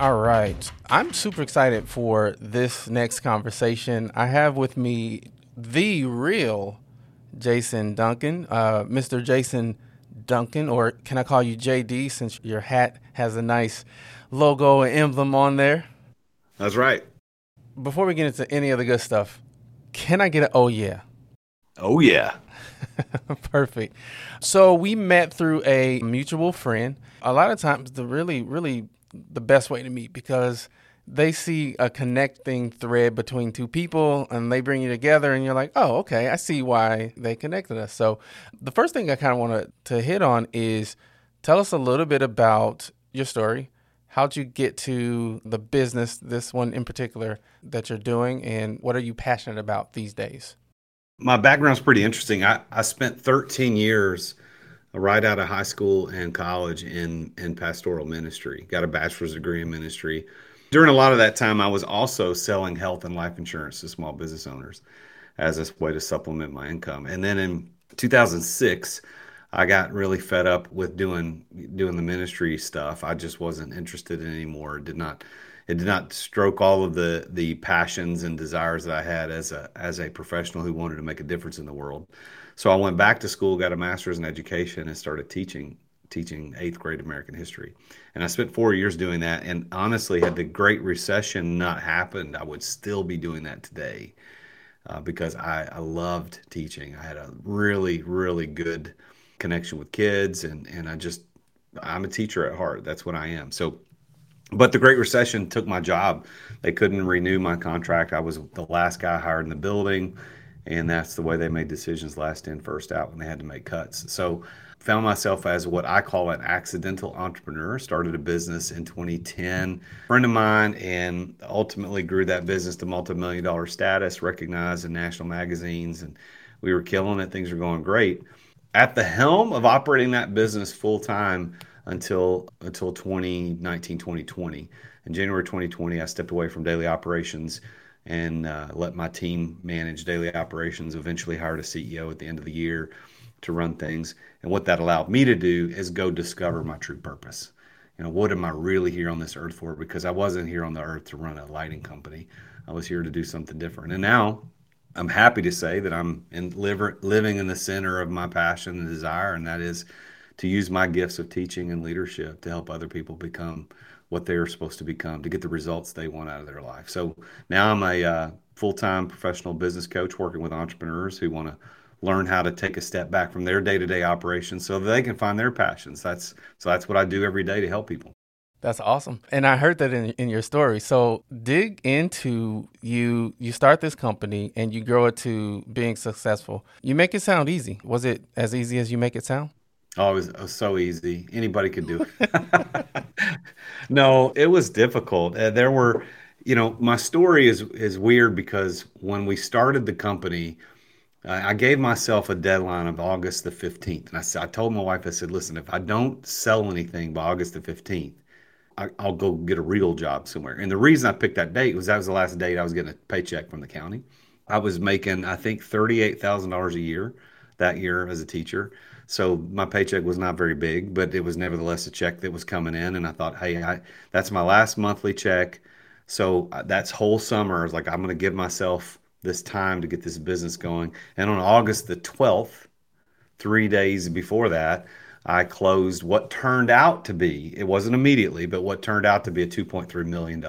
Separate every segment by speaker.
Speaker 1: All right. I'm super excited for this next conversation. I have with me the real Jason Duncan, uh, Mr. Jason Duncan, or can I call you JD since your hat has a nice logo and emblem on there?
Speaker 2: That's right.
Speaker 1: Before we get into any of the good stuff, can I get an oh yeah?
Speaker 2: Oh yeah.
Speaker 1: Perfect. So we met through a mutual friend. A lot of times, the really, really the best way to meet because they see a connecting thread between two people and they bring you together and you're like, oh, okay, I see why they connected us. So the first thing I kind of want to hit on is tell us a little bit about your story. How'd you get to the business, this one in particular, that you're doing, and what are you passionate about these days?
Speaker 2: My background's pretty interesting. I, I spent 13 years right out of high school and college in, in pastoral ministry, got a bachelor's degree in ministry. During a lot of that time, I was also selling health and life insurance to small business owners as a way to supplement my income. And then in 2006, I got really fed up with doing doing the ministry stuff. I just wasn't interested in anymore. It did not it did not stroke all of the the passions and desires that I had as a as a professional who wanted to make a difference in the world. So I went back to school, got a master's in education, and started teaching teaching eighth grade American history. And I spent four years doing that. And honestly, had the Great Recession not happened, I would still be doing that today uh, because I, I loved teaching. I had a really, really good connection with kids, and and I just I'm a teacher at heart. That's what I am. So. But the Great Recession took my job. They couldn't renew my contract. I was the last guy hired in the building and that's the way they made decisions last in first out when they had to make cuts. So found myself as what i call an accidental entrepreneur. Started a business in 2010 friend of mine and ultimately grew that business to multi-million dollar status recognized in national magazines and we were killing it. Things were going great. At the helm of operating that business full time until until 2019 2020 in january 2020 i stepped away from daily operations and uh, let my team manage daily operations. Eventually, hired a CEO at the end of the year to run things. And what that allowed me to do is go discover my true purpose. You know, what am I really here on this earth for? Because I wasn't here on the earth to run a lighting company. I was here to do something different. And now I'm happy to say that I'm in liver, living in the center of my passion and desire, and that is to use my gifts of teaching and leadership to help other people become what they're supposed to become to get the results they want out of their life. So now I'm a uh, full time professional business coach working with entrepreneurs who want to learn how to take a step back from their day to day operations so they can find their passions. That's so that's what I do every day to help people.
Speaker 1: That's awesome. And I heard that in, in your story. So dig into you you start this company and you grow it to being successful. You make it sound easy. Was it as easy as you make it sound?
Speaker 2: Oh, it was, it was so easy. Anybody could do it. no, it was difficult. Uh, there were, you know, my story is is weird because when we started the company, I gave myself a deadline of August the 15th. And I, said, I told my wife, I said, listen, if I don't sell anything by August the 15th, I, will go get a real job somewhere. And the reason I picked that date was that was the last date I was getting a paycheck from the county. I was making, I think, $38,000 a year that year as a teacher. So my paycheck was not very big, but it was nevertheless a check that was coming in. And I thought, hey, I, that's my last monthly check. So uh, that's whole summer. I was like, I'm going to give myself this time to get this business going. And on August the 12th, three days before that, I closed what turned out to be, it wasn't immediately, but what turned out to be a $2.3 million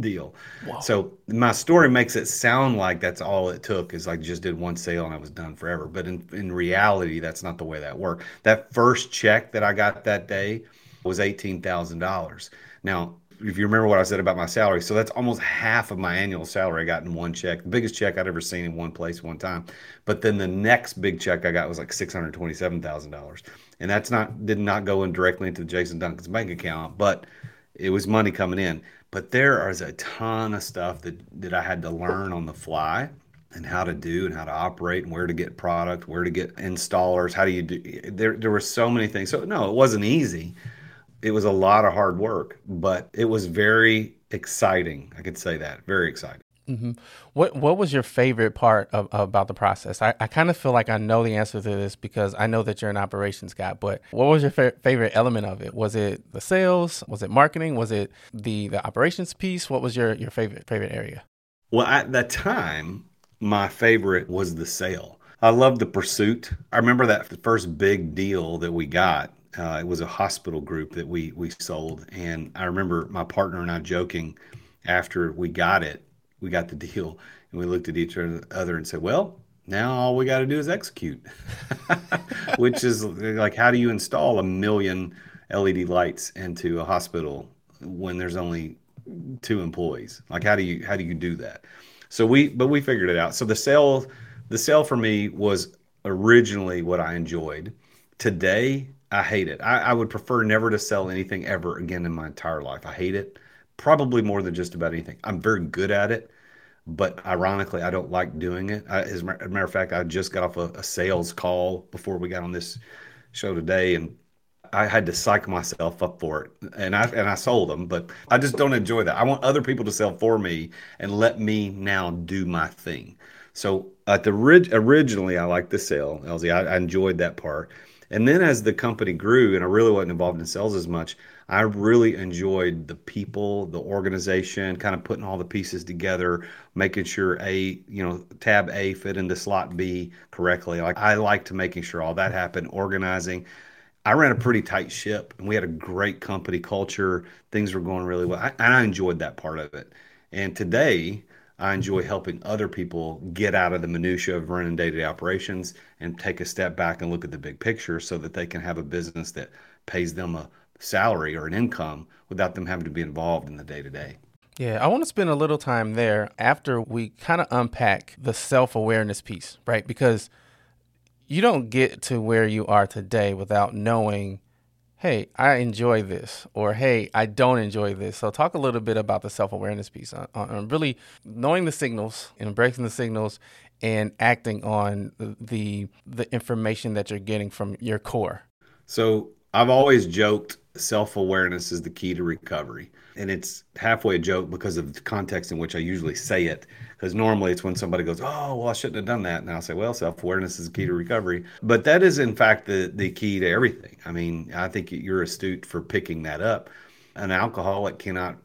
Speaker 2: deal. Wow. So my story makes it sound like that's all it took is I just did one sale and I was done forever. But in, in reality, that's not the way that worked. That first check that I got that day was $18,000. Now, if you remember what I said about my salary, so that's almost half of my annual salary I got in one check. The biggest check I'd ever seen in one place one time. But then the next big check I got was like six hundred twenty-seven thousand dollars, and that's not did not go in directly into Jason Duncan's bank account, but it was money coming in. But there is a ton of stuff that that I had to learn on the fly and how to do and how to operate and where to get product, where to get installers, how do you do there there were so many things. So no, it wasn't easy it was a lot of hard work, but it was very exciting. I could say that very exciting.
Speaker 1: Mm-hmm. What What was your favorite part of, about the process? I, I kind of feel like I know the answer to this because I know that you're an operations guy. But what was your fa- favorite element of it? Was it the sales? Was it marketing? Was it the the operations piece? What was your your favorite favorite area?
Speaker 2: Well, at that time, my favorite was the sale. I loved the pursuit. I remember that the first big deal that we got uh, it was a hospital group that we we sold, and I remember my partner and I joking after we got it, we got the deal, and we looked at each other and said, "Well, now all we got to do is execute," which is like, how do you install a million LED lights into a hospital when there's only two employees? Like, how do you how do you do that? So we, but we figured it out. So the sale, the sale for me was originally what I enjoyed. Today, I hate it. I, I, would prefer never to sell anything ever again in my entire life. I hate it, probably more than just about anything. I'm very good at it, but ironically, I don't like doing it. I, as a matter of fact, I just got off a, a sales call before we got on this show today, and I had to psych myself up for it, and I and I sold them. But I just don't enjoy that. I want other people to sell for me and let me now do my thing. So at the originally, I liked the sale, Elzie. I, I enjoyed that part. And then as the company grew, and I really wasn't involved in sales as much, I really enjoyed the people, the organization, kind of putting all the pieces together, making sure A, you know, tab A fit into slot B correctly. Like I liked making sure all that happened, organizing. I ran a pretty tight ship and we had a great company culture. Things were going really well. I, and I enjoyed that part of it. And today, I enjoy mm-hmm. helping other people get out of the minutia of running day-to-day operations and take a step back and look at the big picture so that they can have a business that pays them a salary or an income without them having to be involved in the day-to-day.
Speaker 1: Yeah, I want to spend a little time there after we kind of unpack the self-awareness piece, right? Because you don't get to where you are today without knowing hey, I enjoy this, or hey, I don't enjoy this. So, talk a little bit about the self awareness piece uh, uh, on, on, really knowing the signals, and embracing the signals, and acting on the the information that you're getting from your core.
Speaker 2: So, I've always joked self awareness is the key to recovery. And it's halfway a joke because of the context in which I usually say it. Because normally it's when somebody goes, Oh, well, I shouldn't have done that. And I'll say, Well, self awareness is the key to recovery. But that is, in fact, the, the key to everything. I mean, I think you're astute for picking that up. An alcoholic cannot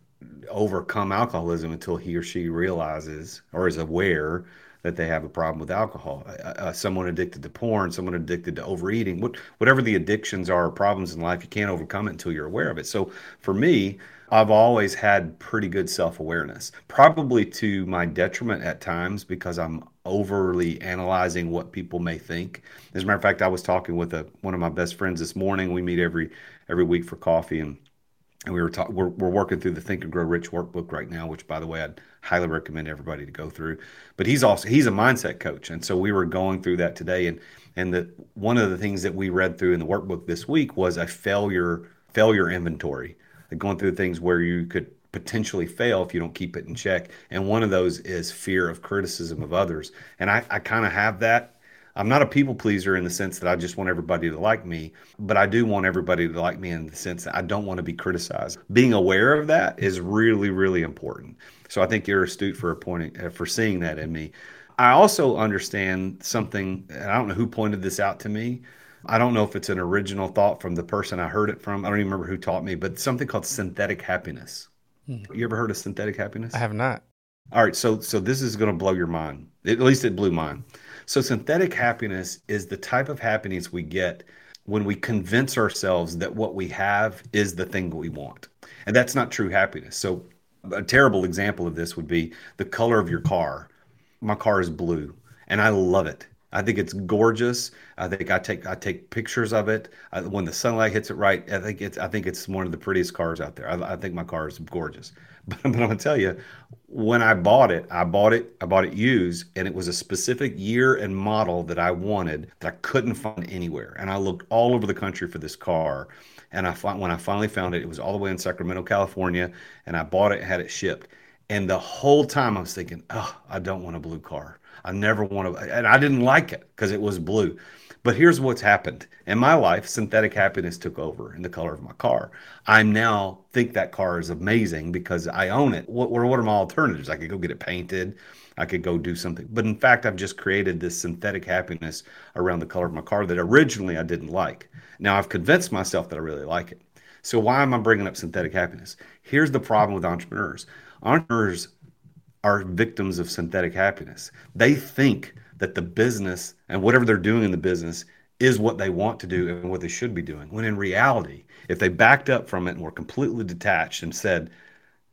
Speaker 2: overcome alcoholism until he or she realizes or is aware that they have a problem with alcohol. Uh, uh, someone addicted to porn, someone addicted to overeating, what, whatever the addictions are or problems in life, you can't overcome it until you're aware of it. So for me, I've always had pretty good self awareness, probably to my detriment at times because I'm overly analyzing what people may think. As a matter of fact, I was talking with a, one of my best friends this morning. We meet every every week for coffee, and and we were talking. We're, we're working through the Think and Grow Rich workbook right now, which, by the way, I'd highly recommend everybody to go through. But he's also he's a mindset coach, and so we were going through that today. And and the one of the things that we read through in the workbook this week was a failure failure inventory, like going through things where you could potentially fail if you don't keep it in check. And one of those is fear of criticism of others. And I, I kind of have that I'm not a people pleaser in the sense that I just want everybody to like me, but I do want everybody to like me in the sense that I don't want to be criticized. Being aware of that is really, really important. So I think you're astute for pointing uh, for seeing that in me. I also understand something, and I don't know who pointed this out to me. I don't know if it's an original thought from the person I heard it from. I don't even remember who taught me, but something called synthetic happiness. Hmm. You ever heard of synthetic happiness?
Speaker 1: I have not.
Speaker 2: All right, so so this is going to blow your mind. At least it blew mine. So synthetic happiness is the type of happiness we get when we convince ourselves that what we have is the thing we want. And that's not true happiness. So a terrible example of this would be the color of your car. My car is blue and I love it. I think it's gorgeous. I think I take I take pictures of it I, when the sunlight hits it right. I think it's I think it's one of the prettiest cars out there. I, I think my car is gorgeous. But, but I'm gonna tell you, when I bought it, I bought it I bought it used, and it was a specific year and model that I wanted that I couldn't find anywhere. And I looked all over the country for this car, and I when I finally found it, it was all the way in Sacramento, California, and I bought it, had it shipped. And the whole time I was thinking, oh, I don't want a blue car. I never want to, and I didn't like it because it was blue. But here's what's happened in my life: synthetic happiness took over in the color of my car. I now think that car is amazing because I own it. What, what are my alternatives? I could go get it painted. I could go do something. But in fact, I've just created this synthetic happiness around the color of my car that originally I didn't like. Now I've convinced myself that I really like it. So why am I bringing up synthetic happiness? Here's the problem with entrepreneurs. Entrepreneurs are victims of synthetic happiness. They think that the business and whatever they're doing in the business is what they want to do and what they should be doing. When in reality, if they backed up from it and were completely detached and said,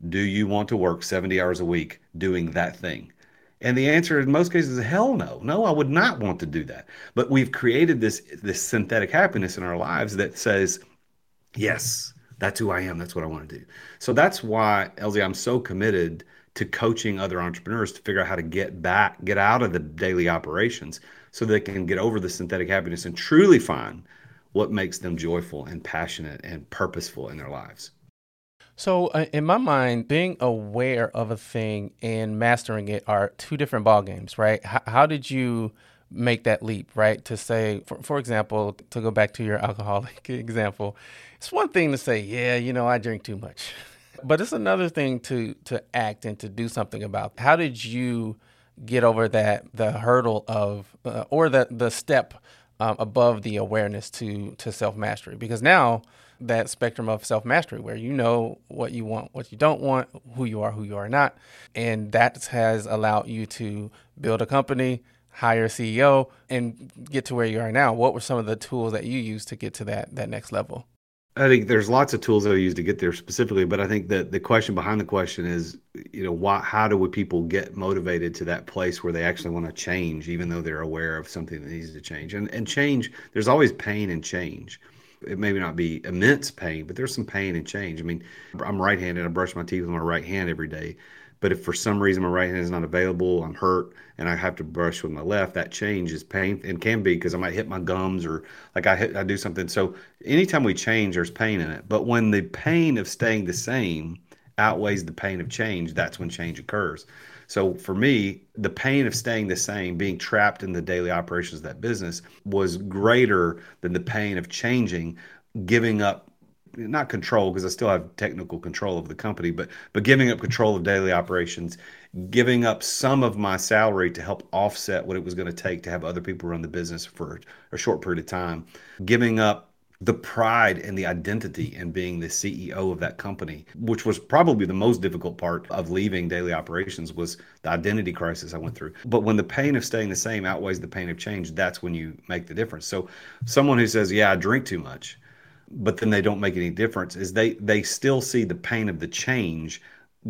Speaker 2: Do you want to work 70 hours a week doing that thing? And the answer in most cases is hell no. No, I would not want to do that. But we've created this this synthetic happiness in our lives that says, Yes, that's who I am. That's what I want to do. So that's why, Elzie, I'm so committed to coaching other entrepreneurs to figure out how to get back, get out of the daily operations so they can get over the synthetic happiness and truly find what makes them joyful and passionate and purposeful in their lives.
Speaker 1: So, uh, in my mind, being aware of a thing and mastering it are two different ball games, right? H- how did you make that leap, right? To say, for, for example, to go back to your alcoholic example, it's one thing to say, yeah, you know, I drink too much. But it's another thing to to act and to do something about. How did you get over that the hurdle of uh, or the the step um, above the awareness to to self mastery? Because now that spectrum of self mastery where you know what you want, what you don't want, who you are, who you are not, and that has allowed you to build a company, hire a CEO, and get to where you are now. What were some of the tools that you used to get to that that next level?
Speaker 2: I think there's lots of tools that I use to get there specifically, but I think that the question behind the question is, you know, why, how do people get motivated to that place where they actually want to change, even though they're aware of something that needs to change? And and change, there's always pain and change. It may not be immense pain, but there's some pain and change. I mean, I'm right-handed. I brush my teeth with my right hand every day. But if for some reason my right hand is not available, I'm hurt, and I have to brush with my left, that change is pain and can be because I might hit my gums or like I hit, I do something. So anytime we change, there's pain in it. But when the pain of staying the same outweighs the pain of change, that's when change occurs. So for me, the pain of staying the same, being trapped in the daily operations of that business, was greater than the pain of changing, giving up not control because I still have technical control of the company, but but giving up control of daily operations, giving up some of my salary to help offset what it was going to take to have other people run the business for a short period of time, giving up the pride and the identity in being the CEO of that company, which was probably the most difficult part of leaving daily operations was the identity crisis I went through. But when the pain of staying the same outweighs the pain of change, that's when you make the difference. So someone who says, "Yeah, I drink too much," but then they don't make any difference is they they still see the pain of the change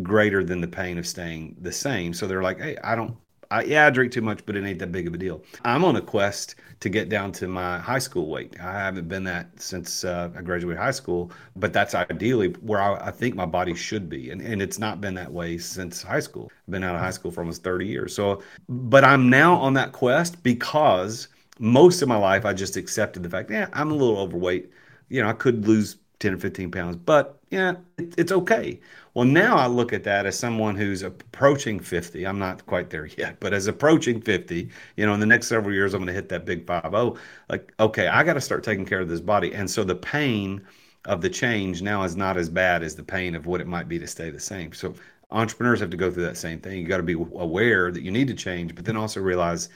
Speaker 2: greater than the pain of staying the same so they're like hey i don't I, yeah, I drink too much, but it ain't that big of a deal. I'm on a quest to get down to my high school weight. I haven't been that since uh, I graduated high school, but that's ideally where I, I, think my body should be. And, and it's not been that way since high school. I've been out of high school for almost 30 years. So, but I'm now on that quest because most of my life I just accepted the fact, yeah, I'm a little overweight you know, I could lose 10 or 15 pounds, but yeah, it, it's okay. Well, now I look at that as someone who's approaching 50. I'm not quite there yet, but as approaching 50, you know, in the next several years, I'm going to hit that big 5 Like, okay, I got to start taking care of this body. And so the pain of the change now is not as bad as the pain of what it might be to stay the same. So entrepreneurs have to go through that same thing. You got to be aware that you need to change, but then also realize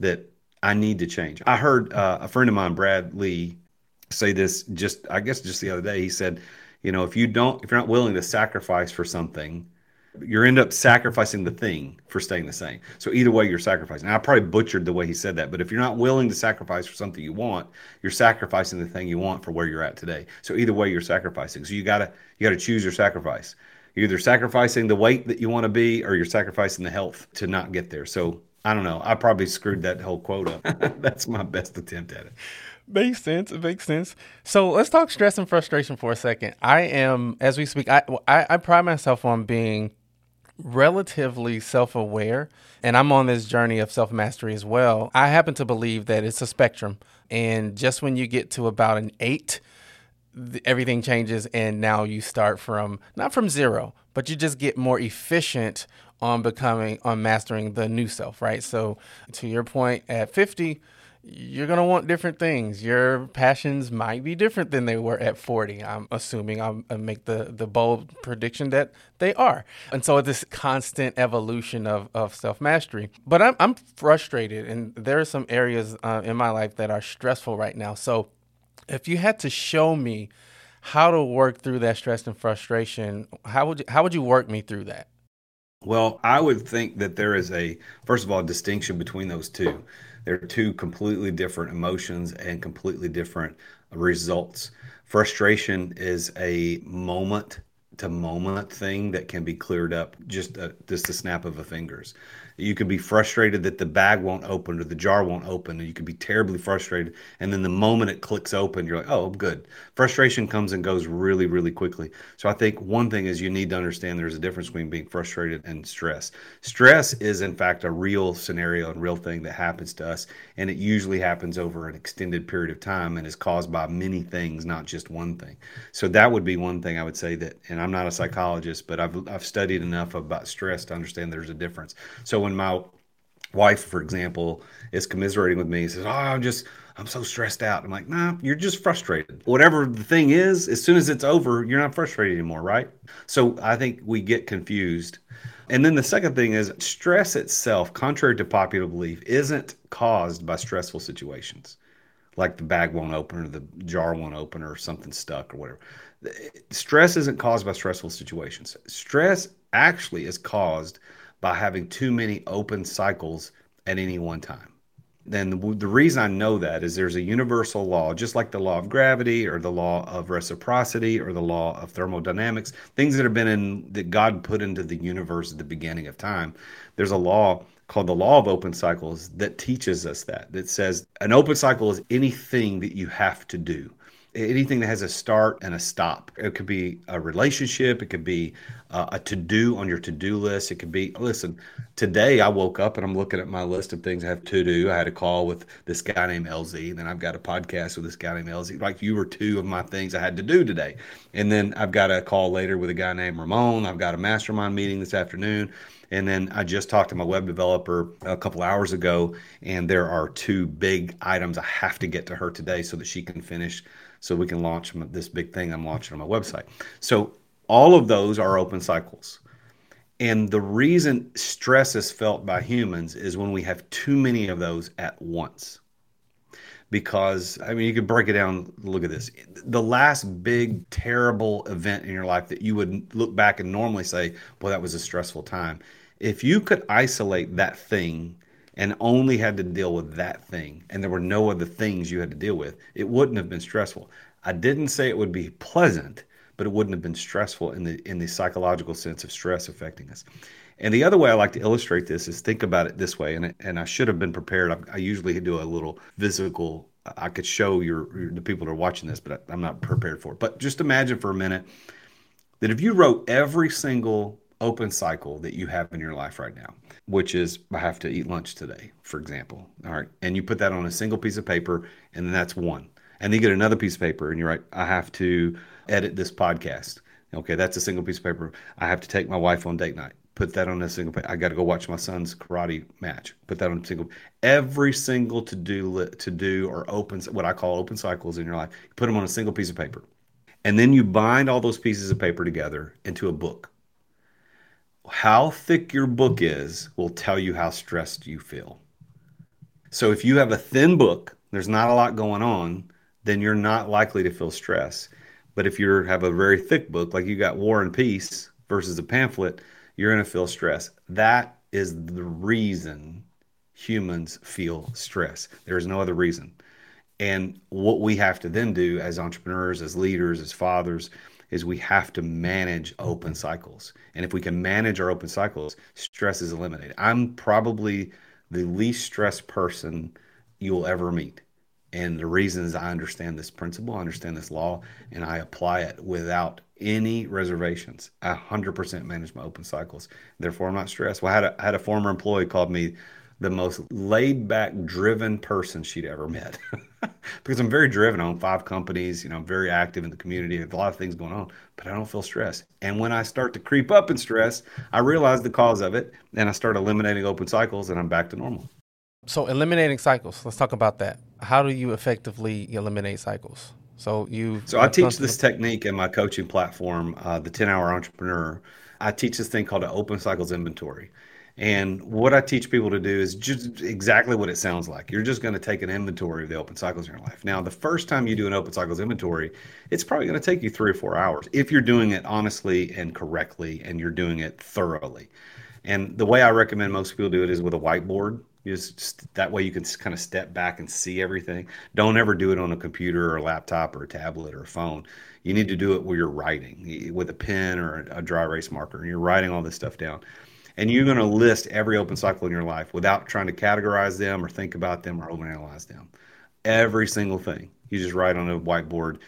Speaker 2: that I need to change. I heard uh, a friend of mine, Brad Lea, say this just I guess just the other day. He said, you know, if you don't if you're not willing to sacrifice for something, You end up sacrificing the thing for staying the same. So either way, you're sacrificing. Now, I probably butchered the way he said that, but if you're not willing to sacrifice for something you want, you're sacrificing the thing you want for where you're at today. So either way, you're sacrificing. So you gotta you gotta choose your sacrifice. You're either sacrificing the weight that you want to be, or you're sacrificing the health to not get there. So I don't know. I probably screwed that whole quote up. That's my best attempt at it.
Speaker 1: Makes sense. It makes sense. So let's talk stress and frustration for a second. I am, as we speak, I, I, I pride myself on being relatively self aware, and I'm on this journey of self mastery as well. I happen to believe that it's a spectrum, and just when you get to about an eight, th- everything changes, and now you start from not from zero, but you just get more efficient on becoming on mastering the new self, right? So, to your point, at 50, you're going to want different things. Your passions might be different than they were at 40. I'm assuming I'll make the, the bold prediction that they are. And so this constant evolution of, of self mastery. But I'm, I'm frustrated, and there are some areas uh, in my life that are stressful right now. So if you had to show me how to work through that stress and frustration, how would you, how would you work me through that?
Speaker 2: Well, I would think that there is a, first of all, distinction between those two. They're two completely different emotions and completely different results. Frustration is a moment to moment thing that can be cleared up just a, just a snap of a fingers. You can be frustrated that the bag won't open or the jar won't open, and you can be terribly frustrated. And then the moment it clicks open, you're like, "Oh, good." Frustration comes and goes really, really quickly. So I think one thing is you need to understand there's a difference between being frustrated and stress. Stress is in fact a real scenario and real thing that happens to us, and it usually happens over an extended period of time and is caused by many things, not just one thing. So that would be one thing I would say that. And I'm not a psychologist, but I've I've studied enough about stress to understand there's a difference. So when my wife, for example, is commiserating with me, says, "Oh, I'm just I'm so stressed out." I'm like, "Nah, you're just frustrated. Whatever the thing is, as soon as it's over, you're not frustrated anymore, right?" So I think we get confused. And then the second thing is stress itself, contrary to popular belief, isn't caused by stressful situations like the bag won't open or the jar won't open or something stuck or whatever. Stress isn't caused by stressful situations. Stress actually is caused by having too many open cycles at any one time. Then the, reason I know that is there's a universal law, just like the law of gravity or the law of reciprocity or the law of thermodynamics, things that have been in that God put into the universe at the beginning of time. There's a law called the law of open cycles that teaches us that. That says an open cycle is anything that you have to do anything that has a start and a stop. It could be a relationship, it could be uh, a to do on your to do list. It could be, listen, today I woke up and I'm looking at my list of things I have to do. I had a call with this guy named Elzie, and then I've got a podcast with this guy named Elzie. Like you were two of my things I had to do today. And then I've got a call later with a guy named Ramon. I've got a mastermind meeting this afternoon. And then I just talked to my web developer a couple hours ago, and there are two big items I have to get to her today so that she can finish so we can launch this big thing I'm launching on my website. So all of those are open cycles. And the reason stress is felt by humans is when we have too many of those at once. Because, I mean, you could break it down. Look at this. The last big, terrible event in your life that you would look back and normally say, well, that was a stressful time. If you could isolate that thing and only had to deal with that thing and there were no other things you had to deal with, it wouldn't have been stressful. I didn't say it would be pleasant, but it wouldn't have been stressful in the in the psychological sense of stress affecting us. And the other way I like to illustrate this is think about it this way, and and I should have been prepared. I, I usually do a little physical. I could show your, your the people that are watching this, but I, I'm not prepared for it. But just imagine for a minute that if you wrote every single open cycle that you have in your life right now, which is I have to eat lunch today, for example. All right. And you put that on a single piece of paper, and then that's one. And then you get another piece of paper, and you're like, I have to edit this podcast. Okay, that's a single piece of paper. I have to take my wife on date night. Put that on a single. I got to go watch my son's karate match. Put that on a single. Every single to do to do or open what I call open cycles in your life. put them on a single piece of paper, and then you bind all those pieces of paper together into a book how thick your book is will tell you how stressed you feel. So if you have a thin book, there's not a lot going on, then you're not likely to feel stress. But if you have a very thick book, like you got War and Peace versus a pamphlet, you're going to feel stress. That is the reason humans feel stress. There is no other reason. And what we have to then do as entrepreneurs, as leaders, as fathers, is we have to manage open cycles. And if we can manage our open cycles, stress is eliminated. I'm probably the least stressed person you'll ever meet. And the reason is I understand this principle, I understand this law, and I apply it without any reservations. I 100% manage my open cycles. Therefore, I'm not stressed. Well, I had a, I had a former employee called me the most laid back, driven person she'd ever met. because I'm very driven. I own five companies. You know, I'm very active in the community. There's a lot of things going on, but I don't feel stress. And when I start to creep up in stress, I realize the cause of it, and I start eliminating open cycles, and I'm back to normal.
Speaker 1: So, eliminating cycles. Let's talk about that. How do you effectively eliminate cycles? So you.
Speaker 2: So I teach this technique in my coaching platform, uh, the 10 Hour Entrepreneur. I teach this thing called an open cycles inventory. And what I teach people to do is just exactly what it sounds like. You're just going to take an inventory of the open cycles in your life. Now, the first time you do an open cycles inventory, it's probably going to take you three or four hours if you're doing it honestly and correctly and you're doing it thoroughly. And the way I recommend most people do it is with a whiteboard. Just, just that way you can kind of step back and see everything. Don't ever do it on a computer or a laptop or a tablet or a phone. You need to do it where you're writing with a pen or a dry erase marker and you're writing all this stuff down and you're going to list every open cycle in your life without trying to categorize them or think about them or overanalyze them. Every single thing you just write on a whiteboard,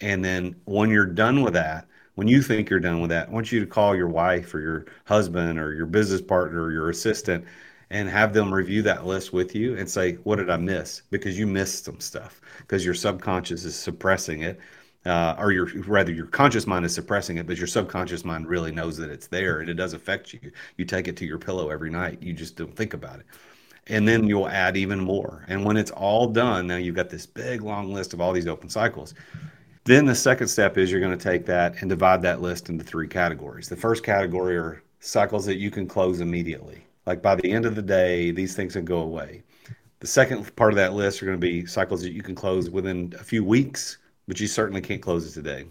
Speaker 2: and then when you're done with that, when you think you're done with that, I want you to call your wife or your husband or your business partner or your assistant and have them review that list with you and say, What did I miss? Because you missed some stuff because your subconscious is suppressing it uh, or your rather your conscious mind is suppressing it, but your subconscious mind really knows that it's there and it does affect you. You take it to your pillow every night. You just don't think about it. And then you'll add even more. And when it's all done, now you've got this big long list of all these open cycles. Then the second step is you're going to take that and divide that list into three categories. The first category are cycles that you can close immediately. Like by the end of the day, these things can go away. The second part of that list are going to be cycles that you can close within a few weeks but you certainly can't close it today.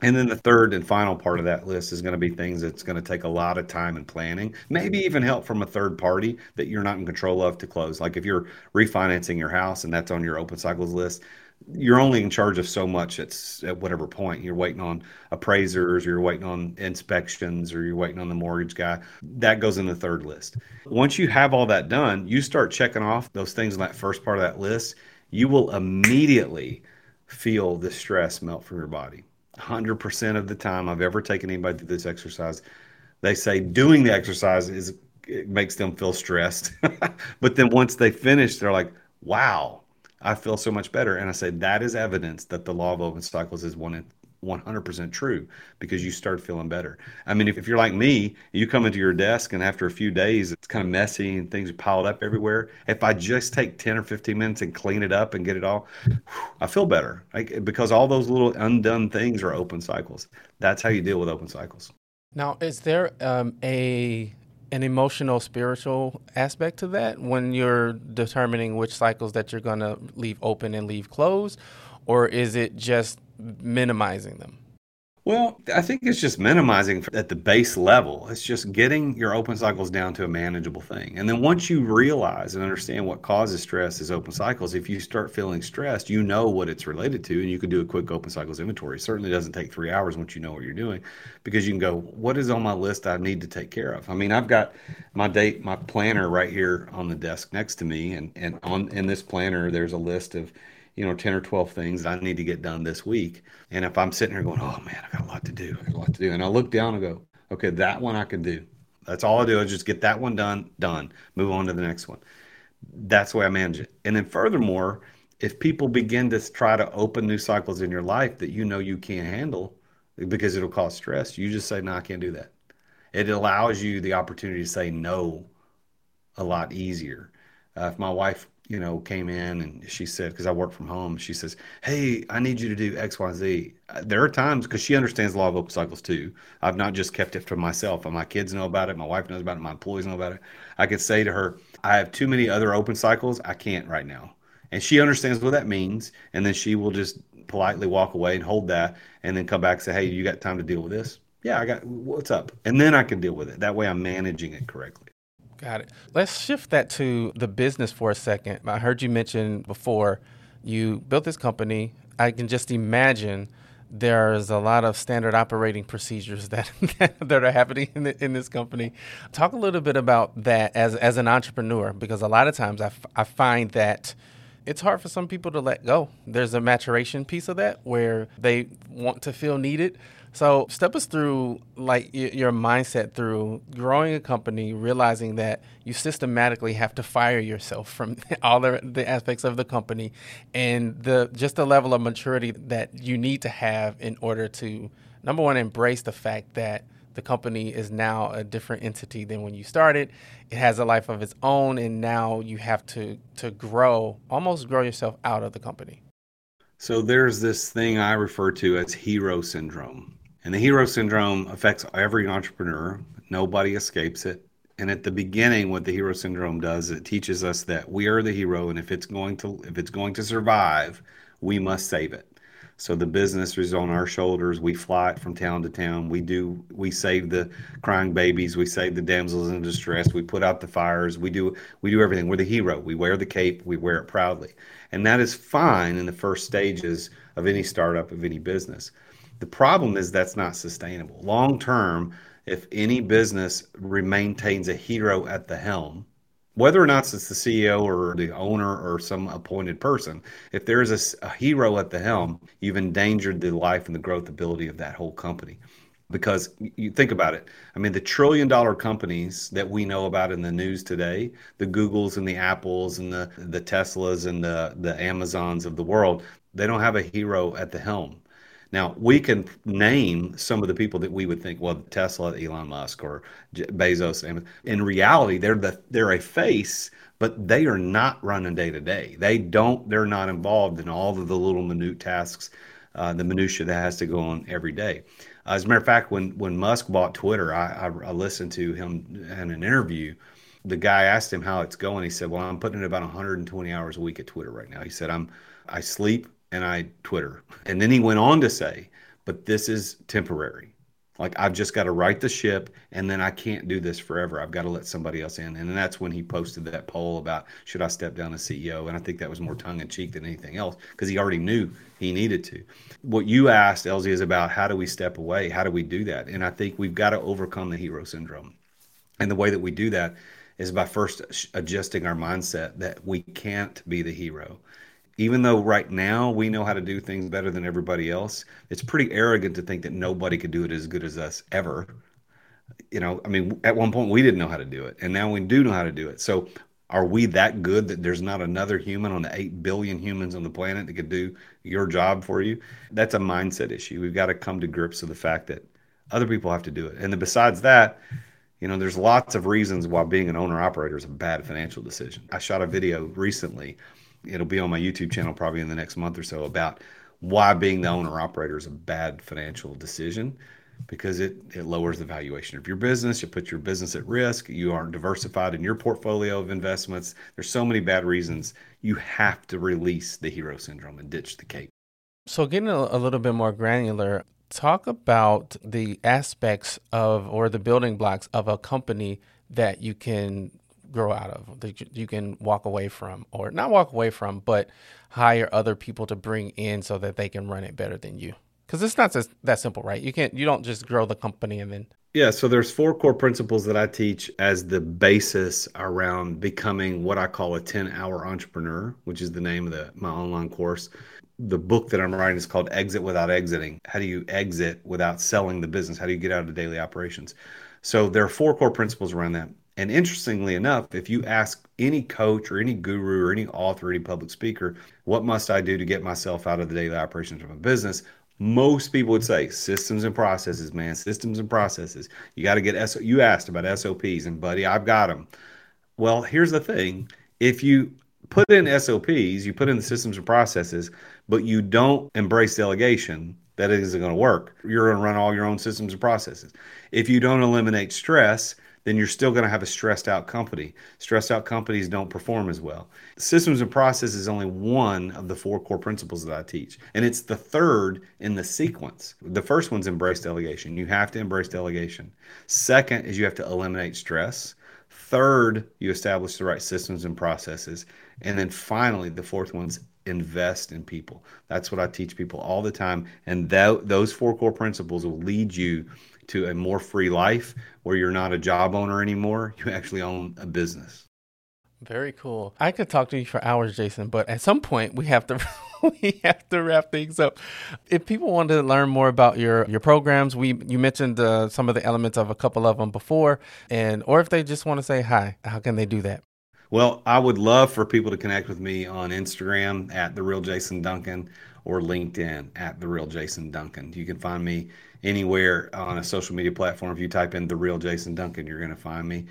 Speaker 2: And then the third and final part of that list is going to be things that's going to take a lot of time and planning, maybe even help from a third party that you're not in control of to close. Like if you're refinancing your house and that's on your open cycles list, you're only in charge of so much at, at whatever point. You're waiting on appraisers, or you're waiting on inspections, or you're waiting on the mortgage guy. That goes in the third list. Once you have all that done, you start checking off those things in that first part of that list. You will immediately feel the stress melt from your body. 100% of the time I've ever taken anybody through this exercise, they say doing the exercise is it makes them feel stressed. but then once they finish, they're like, wow, I feel so much better. And I say that is evidence that the law of open cycles is one 100% true because you start feeling better. I mean, if, if you're like me, you come into your desk and after a few days, it's kind of messy and things are piled up everywhere. If I just take 10 or 15 minutes and clean it up and get it all, I feel better like, because all those little undone things are open cycles. That's how you deal with open cycles.
Speaker 1: Now, is there um, a an emotional spiritual aspect to that when you're determining which cycles that you're going to leave open and leave closed or is it just minimizing them?
Speaker 2: Well, I think it's just minimizing at the base level. It's just getting your open cycles down to a manageable thing. And then once you realize and understand what causes stress is open cycles, if you start feeling stressed, you know what it's related to, and you can do a quick open cycles inventory. It certainly doesn't take three hours once you know what you're doing because you can go, what is on my list I need to take care of? I mean, I've got my date, my planner right here on the desk next to me, and, and on in this planner, there's a list of you know, 10 or 12 things I need to get done this week. And if I'm sitting here going, oh man, I got a lot to do, I got a lot to do. And I look down and go, okay, that one I can do. That's all I do is just get that one done, done, move on to the next one. That's the way I manage it. And then furthermore, if people begin to try to open new cycles in your life that you know you can't handle because it'll cause stress, you just say, no, I can't do that. It allows you the opportunity to say no a lot easier. Uh, if my wife you know, came in and she said, because I work from home, she says, Hey, I need you to do X, Y, Z. Uh, there are times because she understands the law of open cycles too. I've not just kept it for myself. My kids know about it. My wife knows about it. My employees know about it. I could say to her, I have too many other open cycles. I can't right now. And she understands what that means. And then she will just politely walk away and hold that and then come back and say, Hey, you got time to deal with this? yeah, I got what's up, and then I can deal with it. That way, I'm managing it correctly.
Speaker 1: Got it. Let's shift that to the business for a second. I heard you mention before you built this company. I can just imagine there's a lot of standard operating procedures that that are happening in, the, in this company. Talk a little bit about that as as an entrepreneur, because a lot of times I, f- I find that it's hard for some people to let go. There's a maturation piece of that where they want to feel needed. So step us through like your mindset through growing a company, realizing that you systematically have to fire yourself from all the, the aspects of the company, and the just the level of maturity that you need to have in order to number one embrace the fact that the company is now a different entity than when you started. It has a life of its own, and now you have to to grow, almost grow yourself out of the company.
Speaker 2: So there's this thing I refer to as hero syndrome. And the hero syndrome affects every entrepreneur. Nobody escapes it. And at the beginning, what the hero syndrome does, it teaches us that we are the hero, and if it's going to if it's going to survive, we must save it. So the business is on our shoulders. We fly it from town to town. We do. We save the crying babies. We save the damsels in distress. We put out the fires. We do. We do everything. We're the hero. We wear the cape. We wear it proudly, and that is fine in the first stages of any startup of any business. The problem is that's not sustainable long term. If any business maintains a hero at the helm, whether or not it's the CEO or the owner or some appointed person, if there is a, a, hero at the helm, you've endangered the life and the growth ability of that whole company. Because you think about it, I mean, the trillion dollar companies that we know about in the news today, the Googles and the Apples and the, the Teslas and the, the Amazons of the world, they don't have a hero at the helm. Now we can name some of the people that we would think, well, Tesla, Elon Musk, or Bezos. In reality, they're the they're a face, but they are not running day to day. They don't. They're not involved in all of the little minute tasks, uh, the minutia that has to go on every day. Uh, as a matter of fact, when when Musk bought Twitter, I, I, I listened to him in an interview the guy asked him how it's going. He said, "Well, I'm putting in about 120 hours a week at Twitter right now." He said, "I'm I sleep, and I Twitter. And then he went on to say, but this is temporary. Like I've just got to right the ship and then I can't do this forever. I've got to let somebody else in. And that's when he posted that poll about should I step down as CEO? And I think that was more tongue in cheek than anything else because he already knew he needed to. What you asked, Elzie, is about how do we step away? How do we do that? And I think we've got to overcome the hero syndrome. And the way that we do that is by first adjusting our mindset that we can't be the hero even though right now we know how to do things better than everybody else, it's pretty arrogant to think that nobody could do it as good as us ever. You know, I mean, at one point we didn't know how to do it, and now we do know how to do it. So, are we that good that there's not another human on the 8 billion humans on the planet that could do your job for you? That's a mindset issue. We've got to come to grips with the fact that other people have to do it. And then besides that, you know, there's lots of reasons why being an owner operator is a bad financial decision. I shot a video recently it'll be on my YouTube channel probably in the next month or so about why being the owner operator is a bad financial decision because it, it lowers the valuation of your business. You put your business at risk. You aren't diversified in your portfolio of investments. There's so many bad reasons. You have to release the hero syndrome and ditch the cape.
Speaker 1: So, getting a, a little bit more granular, talk about the aspects of or the building blocks of a company that you can grow out of that you can walk away from or not walk away from but hire other people to bring in so that they can run it better than you. Because it's not that simple right? You can't you don't just grow the company and then
Speaker 2: yeah so there's four core principles that i teach as the basis around becoming what i call a 10 hour entrepreneur which is the name of the my online course. The book that i'm writing is called exit without exiting. How do you exit without selling the business? How do you get out of daily operations? So there are four core principles around that and interestingly enough, if you ask any coach or any guru or any author, or any public speaker, what must I do to get myself out of the daily operations of a business? Most people would say systems and processes, man, systems and processes. You got to get SO. You asked about SOPs, and buddy, I've got them. Well, here's the thing: if you put in SOPs, you put in the systems and processes, but you don't embrace delegation, that isn't going to work. You're going to run all your own systems and processes. If you don't eliminate stress, then you're still going to have a stressed out company. Stressed out companies don't perform as well. Systems and process is only one of the four core principles that I teach, and it's the third in the sequence. The first one's embrace delegation. You have to embrace delegation. Second is you have to eliminate stress. Third, you establish the right systems and processes. And then finally, the fourth one's invest in people. That's what I teach people all the time. And th- those four core principles will lead you to a more free life where you're not a job owner anymore. You actually own a business.
Speaker 1: Very cool. I could talk to you for hours, Jason, but at some point we have to we have to wrap things up. If people want to learn more about your your programs, we you mentioned uh, some of the elements of a couple of them before, and or if they just want to say hi, how can they do that?
Speaker 2: Well, I would love for people to connect with me on Instagram at the real Jason Duncan or LinkedIn at the real Jason Duncan. You can find me anywhere on a social media platform. If you type in the real Jason Duncan, you're going to find me.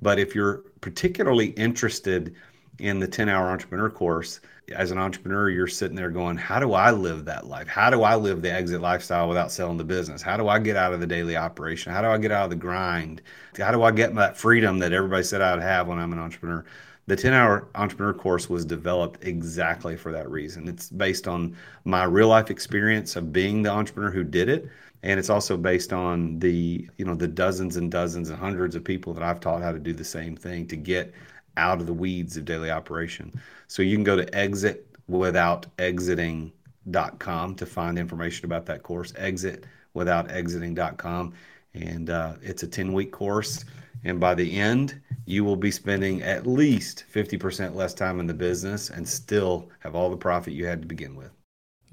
Speaker 2: But if you're particularly interested in the 10 hour entrepreneur course, as an entrepreneur, you're sitting there going, How do I live that life? How do I live the exit lifestyle without selling the business? How do I get out of the daily operation? How do I get out of the grind? How do I get that freedom that everybody said I'd have when I'm an entrepreneur? The 10 hour entrepreneur course was developed exactly for that reason. It's based on my real life experience of being the entrepreneur who did it and it's also based on the you know the dozens and dozens and hundreds of people that I've taught how to do the same thing to get out of the weeds of daily operation. So you can go to exit without exiting.com to find information about that course exit without exiting.com and uh, it's a 10 week course. And by the end you will be spending at least 50% less time in the business and still have all the profit you had to begin with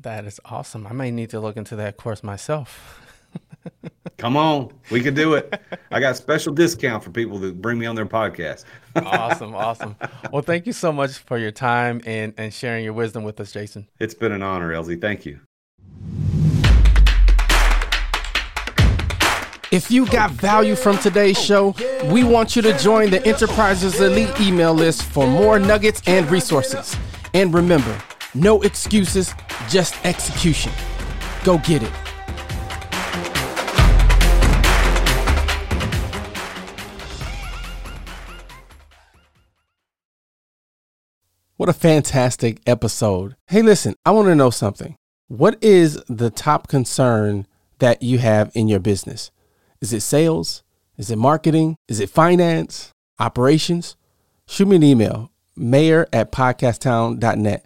Speaker 1: that is awesome. I may need to look into that course myself.
Speaker 2: Come on, we can do it. I got special discount for people that bring me on their podcast.
Speaker 1: awesome, awesome. Well, thank you so much for your time and, and sharing your wisdom with us, Jason.
Speaker 2: It's been an honor, Elzie. Thank you.
Speaker 3: If you got value from today's show, we want you to join the Enterprises Elite email list for more nuggets and resources. And remember, no excuses, just execution. Go get it. What a fantastic episode. Hey, listen, I want to know something. What is the top concern that you have in your business? Is it sales? Is it marketing? Is it finance? Operations? Shoot me an email, mayor at podcasttown.net.